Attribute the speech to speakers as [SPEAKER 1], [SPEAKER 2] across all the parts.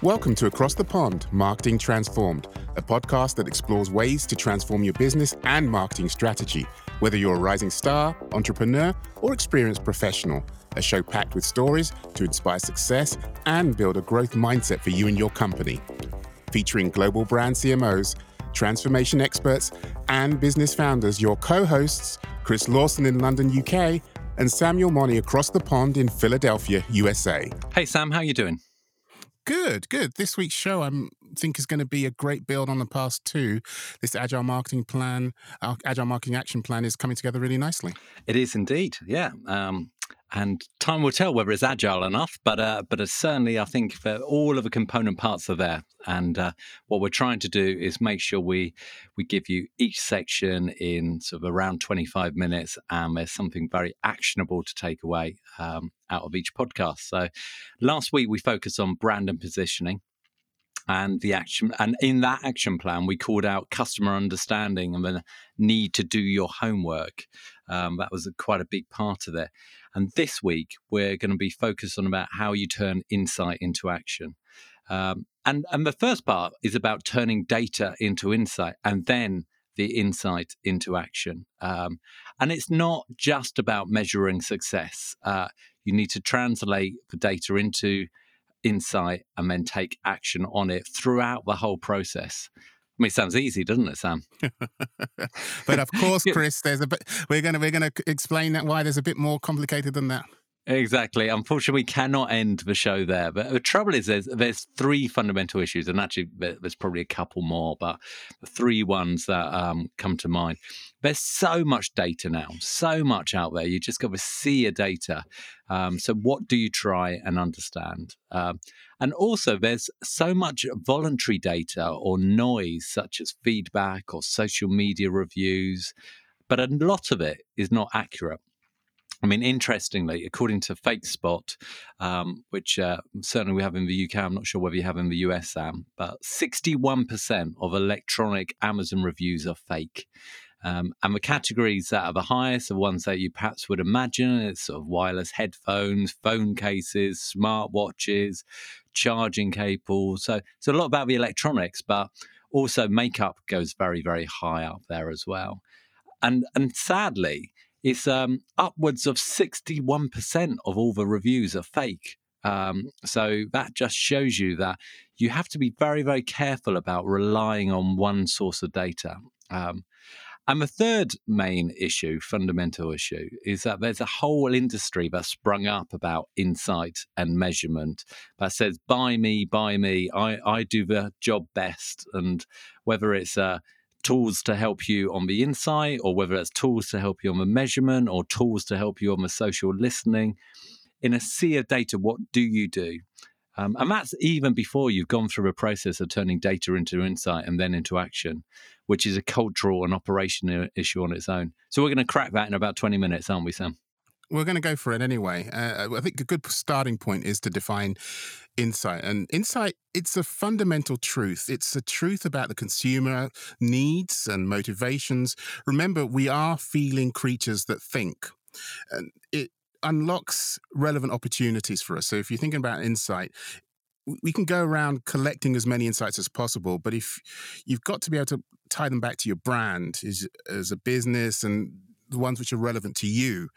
[SPEAKER 1] Welcome to Across the Pond Marketing Transformed, a podcast that explores ways to transform your business and marketing strategy, whether you're a rising star, entrepreneur, or experienced professional. A show packed with stories to inspire success and build a growth mindset for you and your company. Featuring global brand CMOs, transformation experts, and business founders, your co hosts, Chris Lawson in London, UK, and Samuel Monnie across the pond in Philadelphia, USA.
[SPEAKER 2] Hey, Sam, how you doing?
[SPEAKER 1] Good, good. This week's show, I think, is going to be a great build on the past two. This agile marketing plan, our agile marketing action plan, is coming together really nicely.
[SPEAKER 2] It is indeed, yeah. Um, and time will tell whether it's agile enough. But uh, but certainly, I think all of the component parts are there. And uh, what we're trying to do is make sure we we give you each section in sort of around 25 minutes, and there's something very actionable to take away um, out of each podcast. So last week we focused on brand and positioning and the action and in that action plan we called out customer understanding and the need to do your homework um, that was quite a big part of it and this week we're going to be focused on about how you turn insight into action. Um, and and the first part is about turning data into insight and then the insight into action. Um, and it's not just about measuring success. Uh, you need to translate the data into insight and then take action on it throughout the whole process. I mean, it sounds easy, doesn't it, Sam?
[SPEAKER 1] but of course, Chris, there's a bit. We're gonna we're gonna explain that why there's a bit more complicated than that.
[SPEAKER 2] Exactly. Unfortunately, we cannot end the show there. But the trouble is, there's there's three fundamental issues, and actually, there's probably a couple more, but three ones that um, come to mind. There's so much data now, so much out there. You just got to see your data. Um, so, what do you try and understand? Um, and also, there's so much voluntary data or noise, such as feedback or social media reviews, but a lot of it is not accurate. I mean, interestingly, according to FakeSpot, um, which uh, certainly we have in the UK, I'm not sure whether you have in the US, Sam, but 61% of electronic Amazon reviews are fake. Um, and the categories that are the highest are ones that you perhaps would imagine. It's sort of wireless headphones, phone cases, smartwatches, charging cables. So it's a lot about the electronics, but also makeup goes very, very high up there as well. And and sadly, it's um, upwards of 61% of all the reviews are fake. Um, so that just shows you that you have to be very, very careful about relying on one source of data. Um, and the third main issue, fundamental issue, is that there's a whole industry that's sprung up about insight and measurement that says, buy me, buy me, I, I do the job best. And whether it's a tools to help you on the insight, or whether it's tools to help you on the measurement, or tools to help you on the social listening. In a sea of data, what do you do? Um, and that's even before you've gone through a process of turning data into insight and then into action, which is a cultural and operational issue on its own. So we're going to crack that in about 20 minutes, aren't we, Sam?
[SPEAKER 1] We're going to go for it anyway. Uh, I think a good starting point is to define insight. And insight, it's a fundamental truth. It's a truth about the consumer needs and motivations. Remember, we are feeling creatures that think. And it unlocks relevant opportunities for us. So if you're thinking about insight, we can go around collecting as many insights as possible, but if you've got to be able to tie them back to your brand as, as a business and the ones which are relevant to you.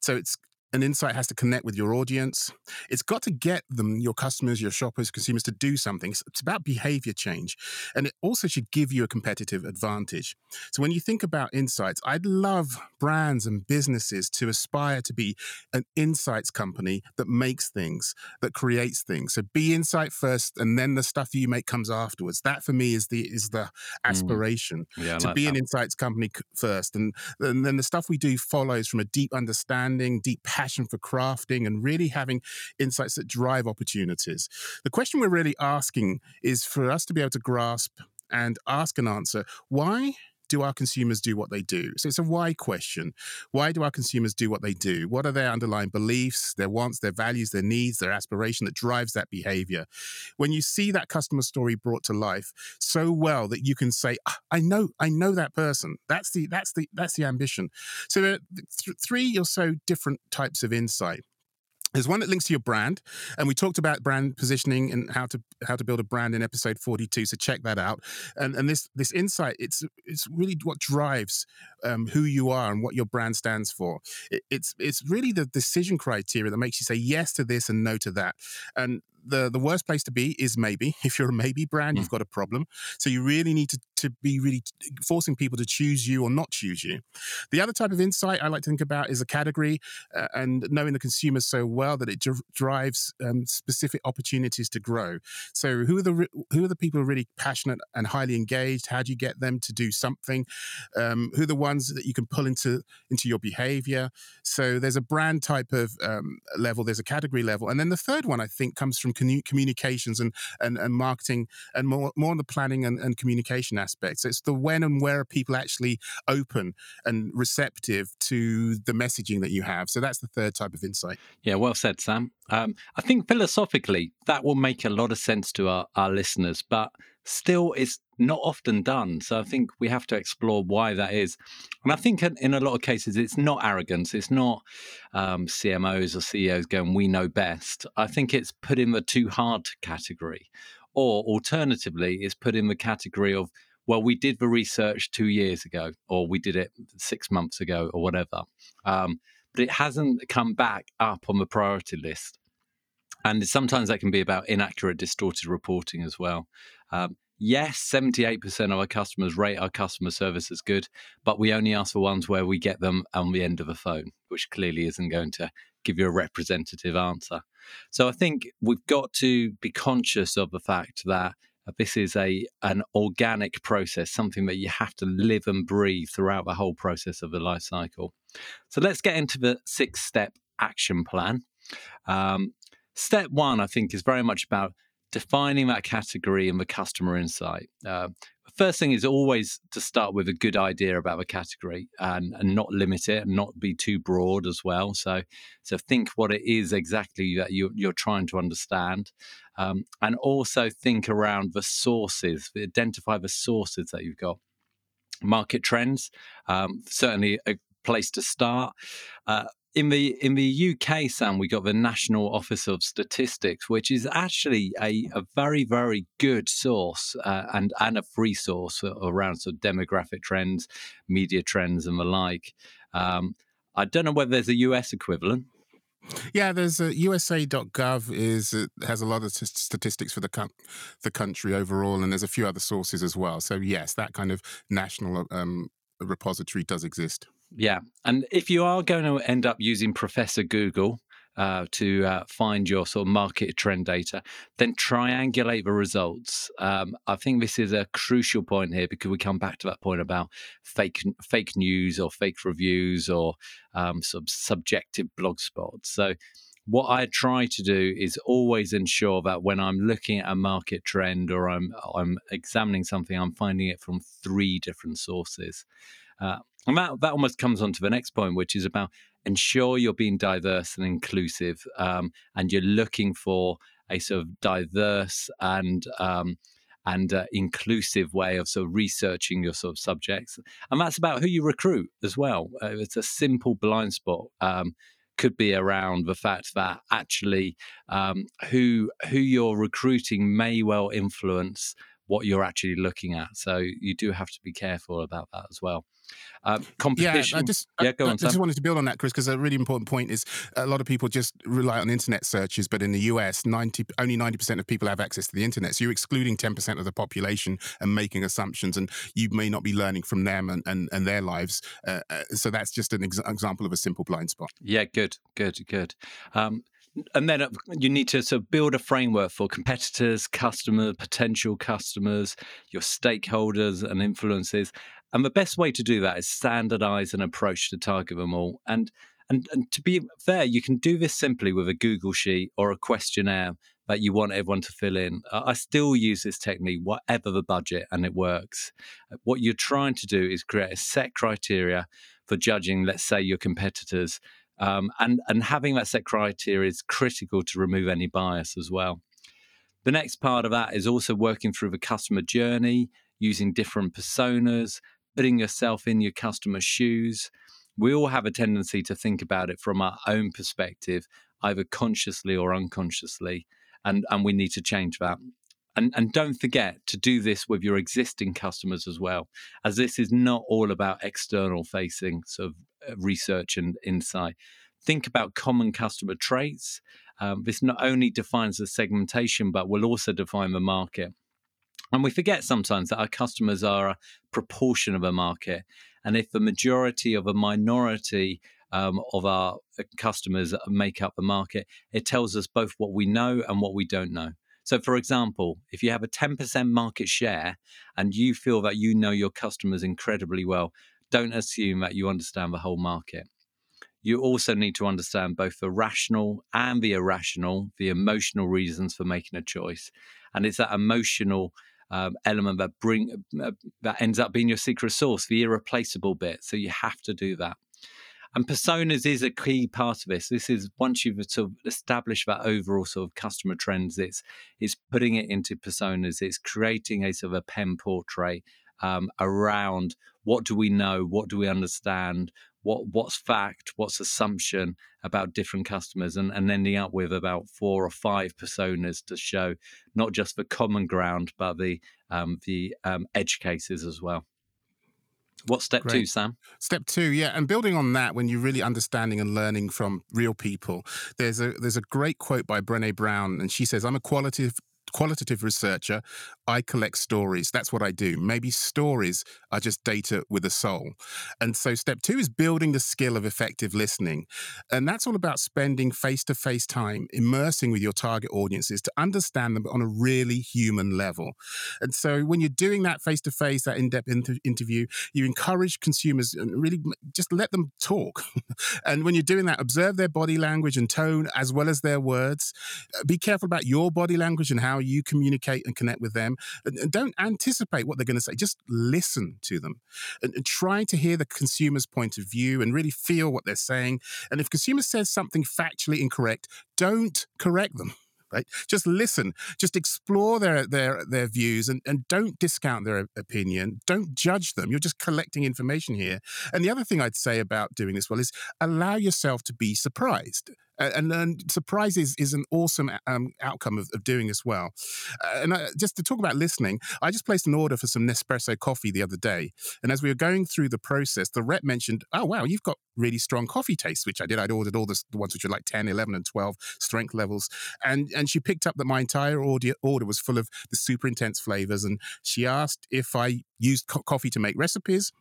[SPEAKER 1] So it's an insight has to connect with your audience. It's got to get them, your customers, your shoppers, consumers, to do something. It's about behavior change. And it also should give you a competitive advantage. So when you think about insights, I'd love brands and businesses to aspire to be an insights company that makes things, that creates things. So be insight first, and then the stuff you make comes afterwards. That for me is the is the mm. aspiration mm. yeah, to like be that. an insights company first. And, and then the stuff we do follows from a deep understanding, deep passion for crafting and really having insights that drive opportunities. The question we're really asking is for us to be able to grasp and ask and answer why do our consumers do what they do? So it's a why question. Why do our consumers do what they do? What are their underlying beliefs, their wants, their values, their needs, their aspiration that drives that behavior? When you see that customer story brought to life so well that you can say, ah, I know, I know that person. That's the that's the that's the ambition. So there are th- three or so different types of insight. There's one that links to your brand, and we talked about brand positioning and how to how to build a brand in episode 42. So check that out. And and this this insight, it's it's really what drives um, who you are and what your brand stands for. It, it's it's really the decision criteria that makes you say yes to this and no to that. And the the worst place to be is maybe. If you're a maybe brand, mm. you've got a problem. So you really need to to be really forcing people to choose you or not choose you. The other type of insight I like to think about is a category uh, and knowing the consumer so well that it dr- drives um, specific opportunities to grow. So who are the who are the people who are really passionate and highly engaged? How do you get them to do something? Um, who are the ones that you can pull into into your behavior? So there's a brand type of um, level, there's a category level, and then the third one I think comes from communications and, and and marketing and more more on the planning and, and communication aspects. It's the when and where are people actually open and receptive to the messaging that you have. So that's the third type of insight.
[SPEAKER 2] Yeah, well said, Sam. Um, I think philosophically that will make a lot of sense to our, our listeners, but still it's not often done. So I think we have to explore why that is. And I think in a lot of cases, it's not arrogance. It's not um, CMOs or CEOs going, we know best. I think it's put in the too hard category. Or alternatively, it's put in the category of well, we did the research two years ago, or we did it six months ago, or whatever. Um, but it hasn't come back up on the priority list. And sometimes that can be about inaccurate, distorted reporting as well. Um, yes, 78% of our customers rate our customer service as good, but we only ask for ones where we get them on the end of a phone, which clearly isn't going to give you a representative answer. So I think we've got to be conscious of the fact that this is a an organic process, something that you have to live and breathe throughout the whole process of the life cycle. So let's get into the six step action plan. Um, step one, I think, is very much about defining that category and the customer insight. Uh, first thing is always to start with a good idea about the category and, and not limit it and not be too broad as well. So, so think what it is exactly that you, you're trying to understand, um, and also think around the sources. Identify the sources that you've got. Market trends, um, certainly a place to start. Uh, in the in the UK, Sam, we got the National Office of Statistics, which is actually a, a very very good source uh, and and a free source around sort of demographic trends, media trends, and the like. Um, I don't know whether there's a US equivalent.
[SPEAKER 1] Yeah, there's a USA.gov is uh, has a lot of statistics for the com- the country overall, and there's a few other sources as well. So yes, that kind of national um, repository does exist.
[SPEAKER 2] Yeah. And if you are going to end up using Professor Google uh, to uh, find your sort of market trend data, then triangulate the results. Um, I think this is a crucial point here because we come back to that point about fake fake news or fake reviews or um, subjective blog spots. So what I try to do is always ensure that when I'm looking at a market trend or I'm I'm examining something, I'm finding it from three different sources. Uh, and that, that almost comes on to the next point, which is about ensure you're being diverse and inclusive um, and you're looking for a sort of diverse and um, and uh, inclusive way of sort of researching your sort of subjects. And that's about who you recruit as well. Uh, it's a simple blind spot. Um, could be around the fact that actually um, who who you're recruiting may well influence what you're actually looking at. So you do have to be careful about that as well. Um, competition.
[SPEAKER 1] Yeah, I just, yeah, go I, on. I just wanted to build on that, Chris, because a really important point is a lot of people just rely on internet searches, but in the US, 90, only 90% of people have access to the internet. So you're excluding 10% of the population and making assumptions, and you may not be learning from them and, and, and their lives. Uh, uh, so that's just an ex- example of a simple blind spot.
[SPEAKER 2] Yeah, good, good, good. Um, and then uh, you need to sort of build a framework for competitors, customers, potential customers, your stakeholders and influences. And the best way to do that is standardize an approach to target them all. And and, and to be fair, you can do this simply with a Google sheet or a questionnaire that you want everyone to fill in. I still use this technique, whatever the budget, and it works. What you're trying to do is create a set criteria for judging, let's say, your competitors um, and, and having that set criteria is critical to remove any bias as well. The next part of that is also working through the customer journey, using different personas, putting yourself in your customer's shoes. We all have a tendency to think about it from our own perspective. either consciously or unconsciously, and and we need to change that. And, and don't forget to do this with your existing customers as well, as this is not all about external facing sort of research and insight. Think about common customer traits. Um, this not only defines the segmentation, but will also define the market. And we forget sometimes that our customers are a proportion of a market. And if the majority of a minority um, of our uh, customers make up the market, it tells us both what we know and what we don't know. So, for example, if you have a 10% market share and you feel that you know your customers incredibly well, don't assume that you understand the whole market. You also need to understand both the rational and the irrational, the emotional reasons for making a choice. And it's that emotional um, element that bring uh, that ends up being your secret sauce, the irreplaceable bit. So you have to do that. And personas is a key part of this. This is once you've sort of established that overall sort of customer trends, it's it's putting it into personas. It's creating a sort of a pen portrait um, around what do we know, what do we understand, what what's fact, what's assumption about different customers, and, and ending up with about four or five personas to show not just the common ground, but the um, the um, edge cases as well. What's step Great. two, Sam?
[SPEAKER 1] Step two, yeah, and building on that, when you're really understanding and learning from real people, there's a there's a great quote by Brené Brown, and she says, "I'm a qualitative qualitative researcher. I collect stories. That's what I do. Maybe stories are just data with a soul. And so step two is building the skill of effective listening. And that's all about spending face to face time, immersing with your target audiences to understand them on a really human level. And so when you're doing that face to face, that in depth inter- interview, you encourage consumers and really just let them talk. and when you're doing that, observe their body language and tone as well as their words. Be careful about your body language and how you communicate and connect with them. Don't anticipate what they're going to say. Just listen to them and, and try to hear the consumer's point of view and really feel what they're saying. And if consumer says something factually incorrect, don't correct them right? Just listen, just explore their their their views and, and don't discount their opinion. Don't judge them. You're just collecting information here. And the other thing I'd say about doing this well is allow yourself to be surprised and, and surprises is, an awesome um, outcome of, of, doing as well. Uh, and just to talk about listening, I just placed an order for some Nespresso coffee the other day. And as we were going through the process, the rep mentioned, oh, wow, you've got really strong coffee taste, which I did. I'd ordered all the, the ones which were like 10, 11, and 12 strength levels. And, and she picked up that my entire order, order was full of the super intense flavors. And she asked if I used co- coffee to make recipes.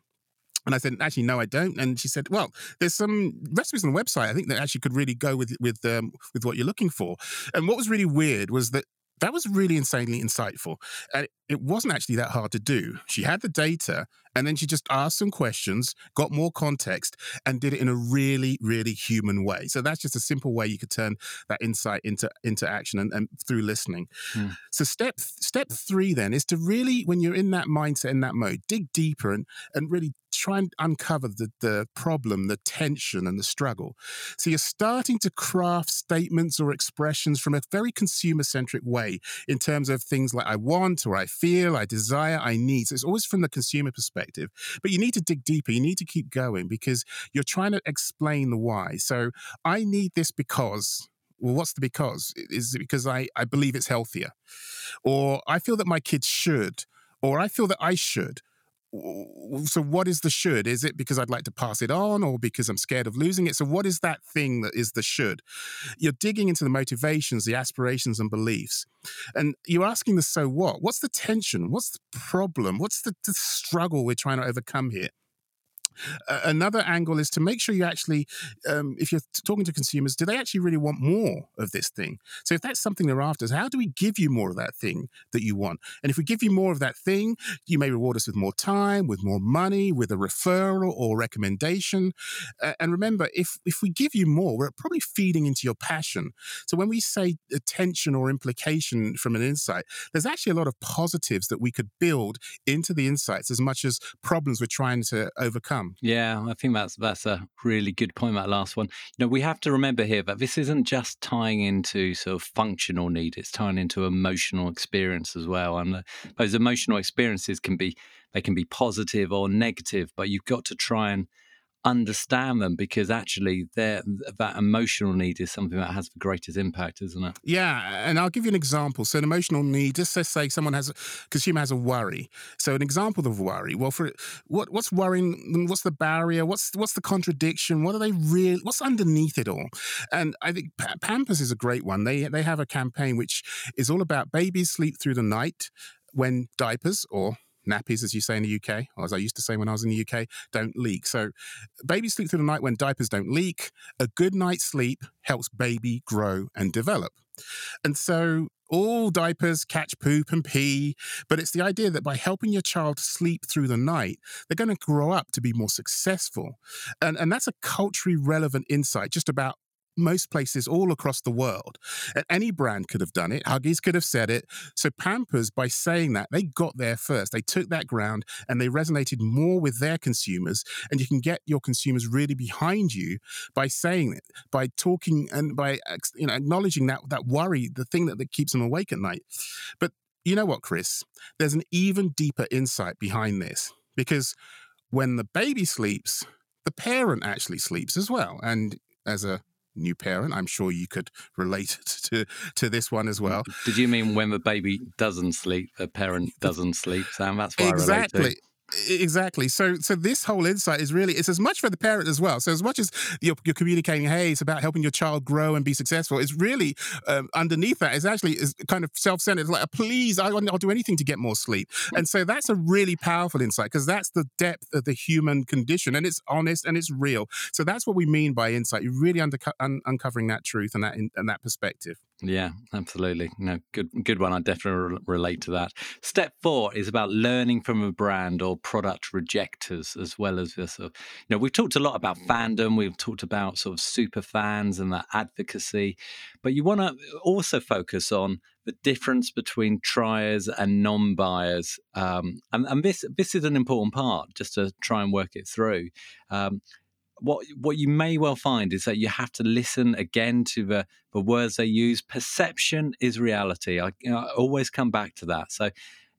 [SPEAKER 1] And I said, actually, no, I don't. And she said, well, there's some recipes on the website. I think that actually could really go with with um, with what you're looking for. And what was really weird was that that was really insanely insightful. And it wasn't actually that hard to do. She had the data and then she just asked some questions, got more context, and did it in a really, really human way. So that's just a simple way you could turn that insight into, into action and, and through listening. Mm. So step step three then is to really, when you're in that mindset, in that mode, dig deeper and, and really try and uncover the, the problem, the tension, and the struggle. So you're starting to craft statements or expressions from a very consumer centric way in terms of things like I want or I feel, I desire, I need. So it's always from the consumer perspective. But you need to dig deeper. You need to keep going because you're trying to explain the why. So I need this because well, what's the because? Is it because I, I believe it's healthier? Or I feel that my kids should, or I feel that I should, so what is the should? Is it because i'd like to pass it on or because i'm scared of losing it? So what is that thing that is the should? You're digging into the motivations the aspirations and beliefs and you're asking the so what. What's the tension? What's the problem? What's the, the struggle we're trying to overcome here another angle is to make sure you actually, um, if you're talking to consumers, do they actually really want more of this thing? So if that's something they're after, how do we give you more of that thing that you want? And if we give you more of that thing, you may reward us with more time, with more money, with a referral or recommendation. Uh, and remember, if if we give you more, we're probably feeding into your passion. So when we say attention or implication from an insight, there's actually a lot of positives that we could build into the insights as much as problems we're trying to overcome.
[SPEAKER 2] Yeah, I think that's that's a really good point. That last one. You know, we have to remember here that this isn't just tying into sort of functional need; it's tying into emotional experience as well. And uh, those emotional experiences can be they can be positive or negative, but you've got to try and understand them because actually that emotional need is something that has the greatest impact, isn't it?
[SPEAKER 1] Yeah, and I'll give you an example. So an emotional need, just let's say someone has a consumer has a worry. So an example of worry. Well, for what what's worrying? What's the barrier? What's what's the contradiction? What are they really? What's underneath it all? And I think Pampers is a great one. They they have a campaign which is all about babies sleep through the night when diapers or nappies, as you say in the UK, or as I used to say when I was in the UK, don't leak. So, babies sleep through the night when diapers don't leak. A good night's sleep helps baby grow and develop. And so, all diapers catch poop and pee, but it's the idea that by helping your child sleep through the night, they're going to grow up to be more successful. And, and that's a culturally relevant insight just about most places all across the world. Any brand could have done it. Huggies could have said it. So Pampers, by saying that, they got there first. They took that ground and they resonated more with their consumers. And you can get your consumers really behind you by saying it, by talking and by you know acknowledging that that worry, the thing that, that keeps them awake at night. But you know what, Chris? There's an even deeper insight behind this because when the baby sleeps, the parent actually sleeps as well. And as a new parent. I'm sure you could relate to to this one as mm, well.
[SPEAKER 2] Did you mean when the baby doesn't sleep, the parent doesn't sleep, Sam? That's what
[SPEAKER 1] exactly.
[SPEAKER 2] I relate to.
[SPEAKER 1] Exactly. So, so this whole insight is really it's as much for the parent as well. So, as much as you're, you're communicating, hey, it's about helping your child grow and be successful. It's really um, underneath that is actually is kind of self-centered. It's like, please, I, I'll do anything to get more sleep. And so that's a really powerful insight because that's the depth of the human condition, and it's honest and it's real. So that's what we mean by insight. You're really underco- un- uncovering that truth and that in, and that perspective.
[SPEAKER 2] Yeah, absolutely. No, good, good one. I definitely relate to that. Step four is about learning from a brand or product rejectors, as well as this. You know, we've talked a lot about fandom. We've talked about sort of super fans and that advocacy, but you want to also focus on the difference between triers and non-buyers, um, and, and this this is an important part just to try and work it through. Um, what what you may well find is that you have to listen again to the the words they use. Perception is reality. I, you know, I always come back to that. So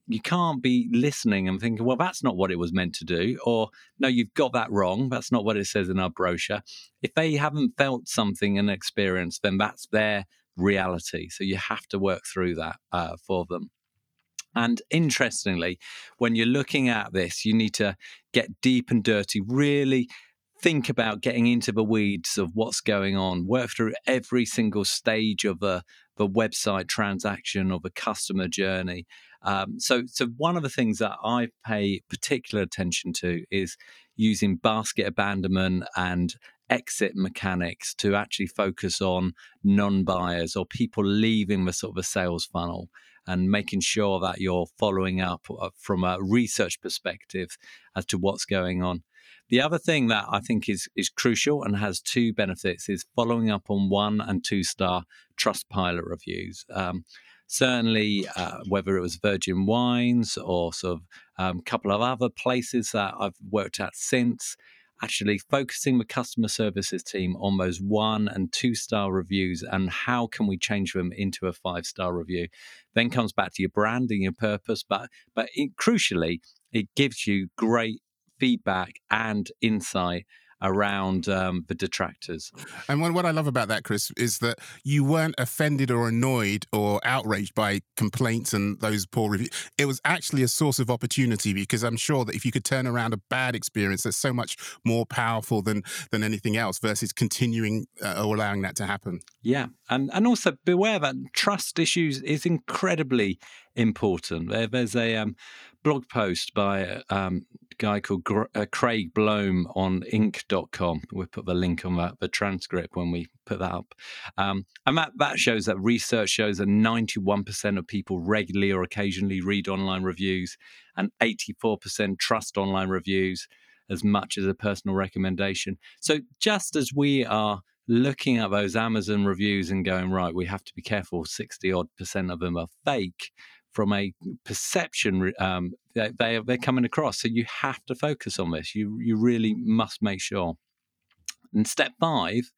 [SPEAKER 2] you can't be listening and thinking, well, that's not what it was meant to do, or no, you've got that wrong. That's not what it says in our brochure. If they haven't felt something and experienced, then that's their reality. So you have to work through that uh, for them. And interestingly, when you're looking at this, you need to get deep and dirty, really think about getting into the weeds of what's going on, work through every single stage of the, the website transaction or the customer journey. Um, so, so one of the things that I pay particular attention to is using basket abandonment and exit mechanics to actually focus on non-buyers or people leaving the sort of a sales funnel and making sure that you're following up uh, from a research perspective as to what's going on. The other thing that I think is is crucial and has two benefits is following up on one and two star Trustpilot reviews. Um, certainly, uh, whether it was Virgin Wines or sort of a um, couple of other places that I've worked at since, actually focusing the customer services team on those one and two star reviews and how can we change them into a five star review then comes back to your brand and your purpose but but it, crucially it gives you great feedback and insight around um, the detractors.
[SPEAKER 1] And what, what I love about that, Chris, is that you weren't offended or annoyed or outraged by complaints and those poor reviews. It was actually a source of opportunity because I'm sure that if you could turn around a bad experience, that's so much more powerful than than anything else versus continuing uh, or allowing that to happen.
[SPEAKER 2] Yeah, and and also beware that trust issues is incredibly important. There, there's a um, blog post by um, a guy called Gr- uh, Craig Bloem on Inc.com. We'll put the link on that, the transcript when we put that up. Um, and that, that shows that research shows that 91% of people regularly or occasionally read online reviews, and 84% trust online reviews as much as a personal recommendation. So just as we are looking at those Amazon reviews and going, right, we have to be careful, 60 odd percent of them are fake from a perception um, they, they they're coming across. So you have to focus on this. You you really must make sure. And step five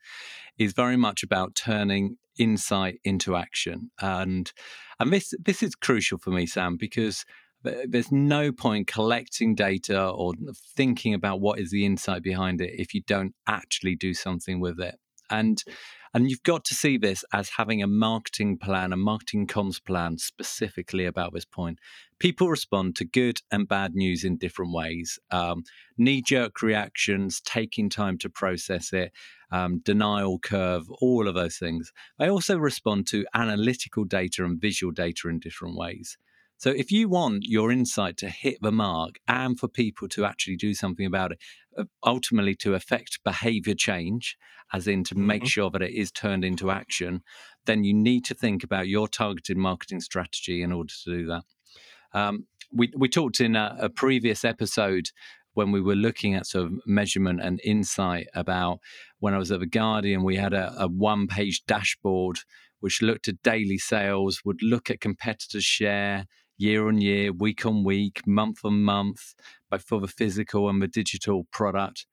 [SPEAKER 2] is very much about turning insight into action, and and this this is crucial for me, Sam, because there's no point collecting data or thinking about what is the insight behind it if you don't actually do something with it. And and you've got to see this as having a marketing plan, a marketing comms plan specifically about this point. People respond to good and bad news in different ways. Um, Knee jerk reactions, taking time to process it, um, denial curve, all of those things. They also respond to analytical data and visual data in different ways. So if you want your insight to hit the mark and for people to actually do something about it, ultimately to affect behavior change, as in to make mm-hmm. sure that it is turned into action, then you need to think about your targeted marketing strategy in order to do that. Um, we, we talked in a, a previous episode when we were looking at sort of measurement and insight about when I was at the Guardian, we had a, a one page dashboard which looked at daily sales, would look at competitors' share, year on year, week on week, month on month, for the physical and the digital product.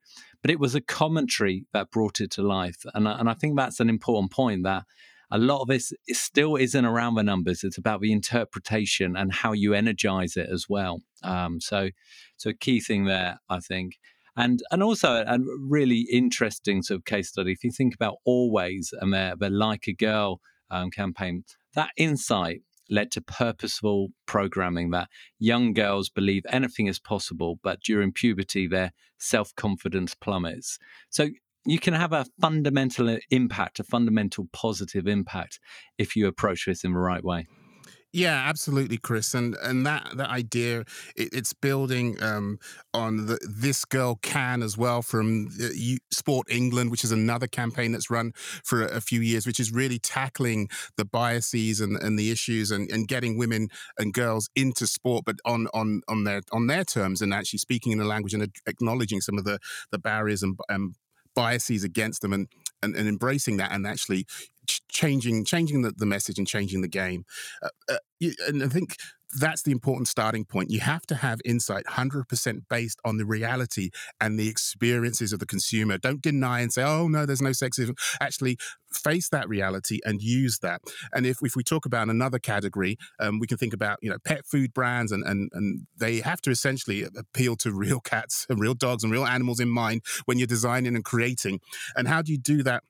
[SPEAKER 2] But it was a commentary that brought it to life. And, and I think that's an important point that a lot of this still isn't around the numbers. It's about the interpretation and how you energize it as well. Um, so, so a key thing there, I think. And, and also a really interesting sort of case study. If you think about Always and their, their Like a Girl um, campaign, that insight led to purposeful programming that young girls believe anything is possible, but during puberty, their self confidence plummets. So you can have a fundamental uh, impact, a fundamental positive impact if you approach this in the right way.
[SPEAKER 1] Yeah, absolutely, Chris, and and that that idea it, it's building um, on the "This Girl Can" as well from uh, Sport England, which is another campaign that's run for a, a, few years, which is really tackling the biases and, and the issues and, and getting women and girls into sport, but on on on their on their terms and actually speaking in the language and acknowledging some of the the barriers and, and biases against them and, and, and embracing that and actually changing changing the, the message and changing the game. Uh, uh, and I think that's the important starting point. You have to have insight 100% based on the reality and the experiences of the consumer. Don't deny and say, oh, no, there's no sexism. Actually, face that reality and use that. And if, if we talk about another category, um, we can think about, you know, pet food brands and, and, and they have to essentially appeal to real cats and real dogs and real animals in mind when you're designing and creating. And how do you do that?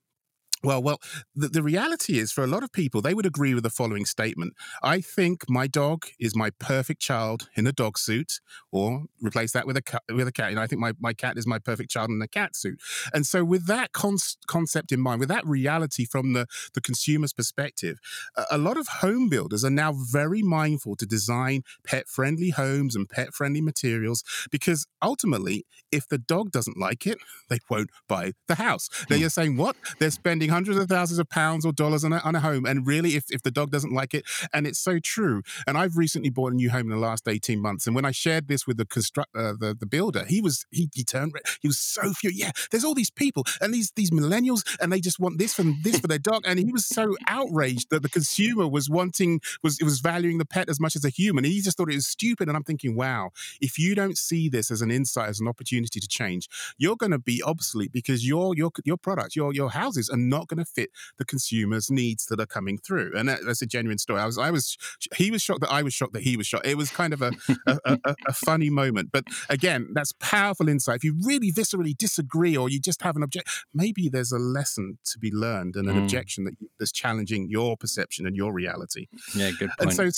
[SPEAKER 1] Well, well, the, the reality is for a lot of people, they would agree with the following statement. I think my dog is my perfect child in a dog suit, or replace that with a cat, with a cat. And I think my, my cat is my perfect child in a cat suit. And so with that con- concept in mind, with that reality from the, the consumer's perspective, a, a lot of home builders are now very mindful to design pet-friendly homes and pet-friendly materials because ultimately, if the dog doesn't like it, they won't buy the house. Now hmm. you're saying, what? They're spending hundreds of thousands of pounds or dollars on a, on a home. And really, if, if the dog doesn't like it, and it's so true. And I've recently bought a new home in the last 18 months. And when I shared this with the construct, uh, the, the builder, he was, he, he turned, he was so furious. Yeah, there's all these people and these, these millennials, and they just want this from this for their dog. And he was so outraged that the consumer was wanting, was, it was valuing the pet as much as a human. He just thought it was stupid. And I'm thinking, wow, if you don't see this as an insight, as an opportunity to change, you're going to be obsolete because your, your, your product, your, your houses are not going to fit the consumer's needs that are coming through. And that, that's a genuine story. I was, I was, he was shocked that I was shocked that he was shocked. It was kind of a, a, a, a funny moment. But again, that's powerful insight. If you really viscerally disagree or you just have an object, maybe there's a lesson to be learned and an mm. objection that, that's challenging your perception and your reality.
[SPEAKER 2] Yeah, good point.
[SPEAKER 1] And so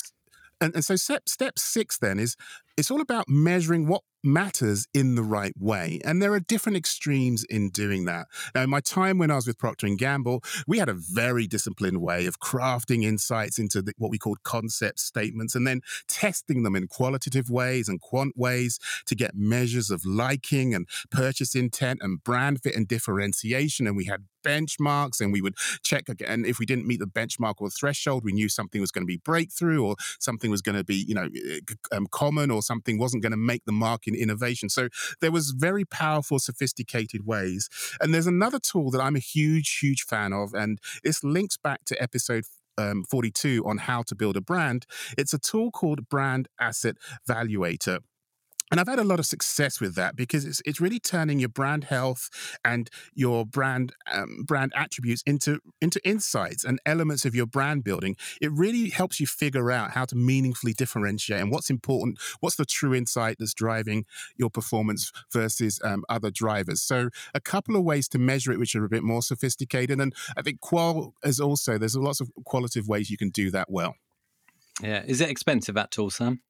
[SPEAKER 1] and, and so step, step six then is it's all about measuring what matters in the right way and there are different extremes in doing that. Now in my time when i was with procter & gamble we had a very disciplined way of crafting insights into the, what we called concept statements and then testing them in qualitative ways and quant ways to get measures of liking and purchase intent and brand fit and differentiation and we had benchmarks and we would check again if we didn't meet the benchmark or threshold we knew something was going to be breakthrough or something was going to be you know eh, um, common or something wasn't going to make the mark in innovation. So there was very powerful sophisticated ways. And there's another tool that i'm a huge huge fan of and this links back to episode um, 42 on how to build a brand. It's a tool called brand asset valuator and I've had a lot of success with that because it's it's really turning your brand health and your brand um, brand attributes into into insights and elements of your brand building. It really helps you figure out how to meaningfully differentiate and what's important, what's the true insight that's driving your performance versus um, other drivers. So a couple of ways to measure it, which are a bit more sophisticated, and I think Qual is also there's lots of qualitative ways you can do that well.
[SPEAKER 2] Yeah, is it expensive at all, Sam?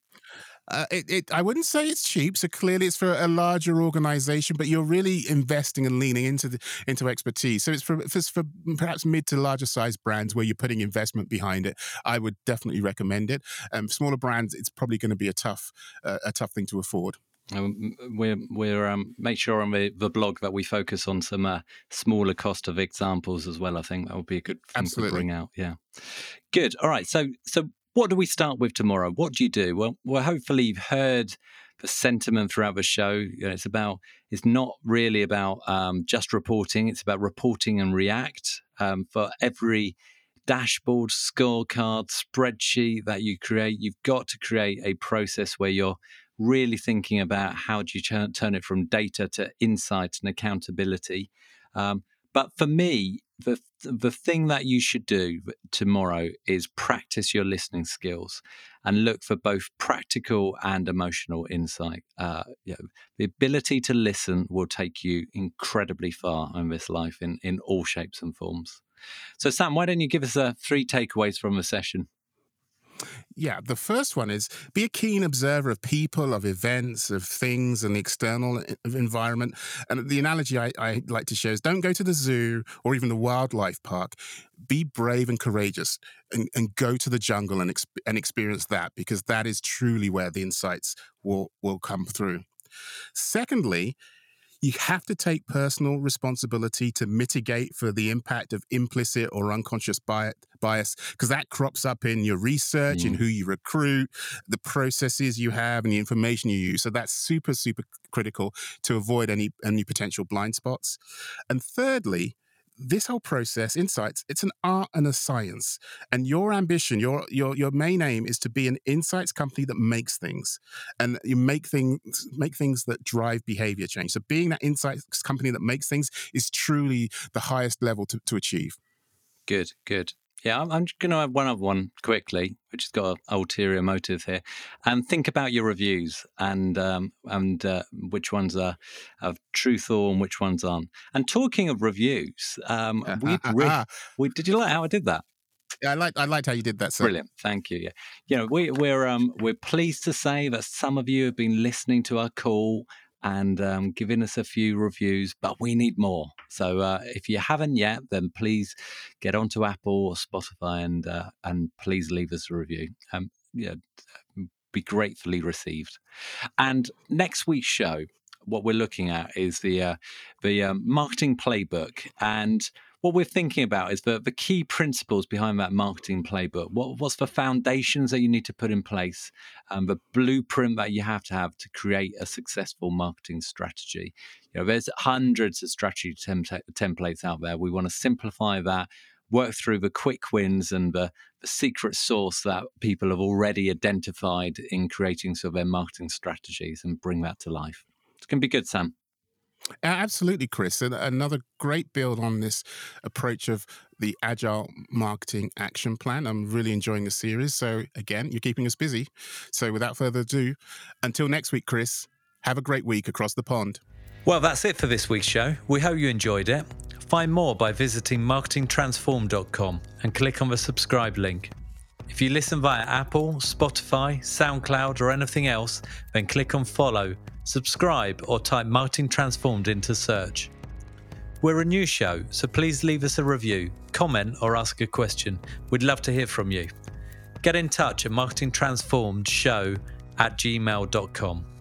[SPEAKER 1] Uh, it, it, I wouldn't say it's cheap. So clearly, it's for a larger organization, but you're really investing and leaning into the, into expertise. So it's for, for, for perhaps mid to larger size brands where you're putting investment behind it. I would definitely recommend it. Um, smaller brands, it's probably going to be a tough uh, a tough thing to afford.
[SPEAKER 2] Um, we're we're um, make sure on the, the blog that we focus on some uh, smaller cost of examples as well. I think that would be a good thing Absolutely. to bring out. Yeah, good. All right. So so what do we start with tomorrow? What do you do? Well, well, hopefully you've heard the sentiment throughout the show. You know, it's about it's not really about um, just reporting. It's about reporting and react um, for every dashboard, scorecard, spreadsheet that you create. You've got to create a process where you're really thinking about how do you turn, turn it from data to insight and accountability. Um, but for me, the the thing that you should do tomorrow is practice your listening skills and look for both practical and emotional insight. Uh, you know, the ability to listen will take you incredibly far in this life in in all shapes and forms. So, Sam, why don't you give us uh, three takeaways from the session?
[SPEAKER 1] Yeah, the first one is be a keen observer of people, of events, of things, and the external environment. And the analogy I, I like to share is don't go to the zoo or even the wildlife park. Be brave and courageous and, and go to the jungle and, exp- and experience that because that is truly where the insights will, will come through. Secondly, you have to take personal responsibility to mitigate for the impact of implicit or unconscious bias because that crops up in your research mm. in who you recruit the processes you have and the information you use so that's super super critical to avoid any any potential blind spots and thirdly this whole process, insights, it's an art and a science. And your ambition, your your your main aim is to be an insights company that makes things. And you make things make things that drive behavior change. So being that insights company that makes things is truly the highest level to, to achieve.
[SPEAKER 2] Good, good. Yeah, I'm, I'm going to have one other one quickly, which has got an ulterior motive here. And think about your reviews and um, and uh, which ones are of truthful and which ones aren't. And talking of reviews, um, we, re- we did you like how I did that?
[SPEAKER 1] Yeah, I like I liked how you did that.
[SPEAKER 2] Sir. Brilliant, thank you. Yeah, you know we, we're um, we're pleased to say that some of you have been listening to our call and um, giving us a few reviews, but we need more. So uh, if you haven't yet, then please get onto Apple or Spotify and uh, and please leave us a review. Um, yeah, be gratefully received. And next week's show, what we're looking at is the uh, the uh, marketing playbook and what we're thinking about is the, the key principles behind that marketing playbook. What, what's the foundations that you need to put in place, and the blueprint that you have to have to create a successful marketing strategy. You know, there's hundreds of strategy tem- templates out there. We want to simplify that, work through the quick wins and the, the secret sauce that people have already identified in creating sort of their marketing strategies and bring that to life. It's going to be good, Sam.
[SPEAKER 1] Absolutely, Chris. And another great build on this approach of the Agile Marketing Action Plan. I'm really enjoying the series. So, again, you're keeping us busy. So, without further ado, until next week, Chris, have a great week across the pond.
[SPEAKER 3] Well, that's it for this week's show. We hope you enjoyed it. Find more by visiting marketingtransform.com and click on the subscribe link. If you listen via Apple, Spotify, SoundCloud, or anything else, then click on follow subscribe, or type Marketing Transformed into search. We're a new show, so please leave us a review, comment, or ask a question. We'd love to hear from you. Get in touch at marketingtransformedshow at gmail.com.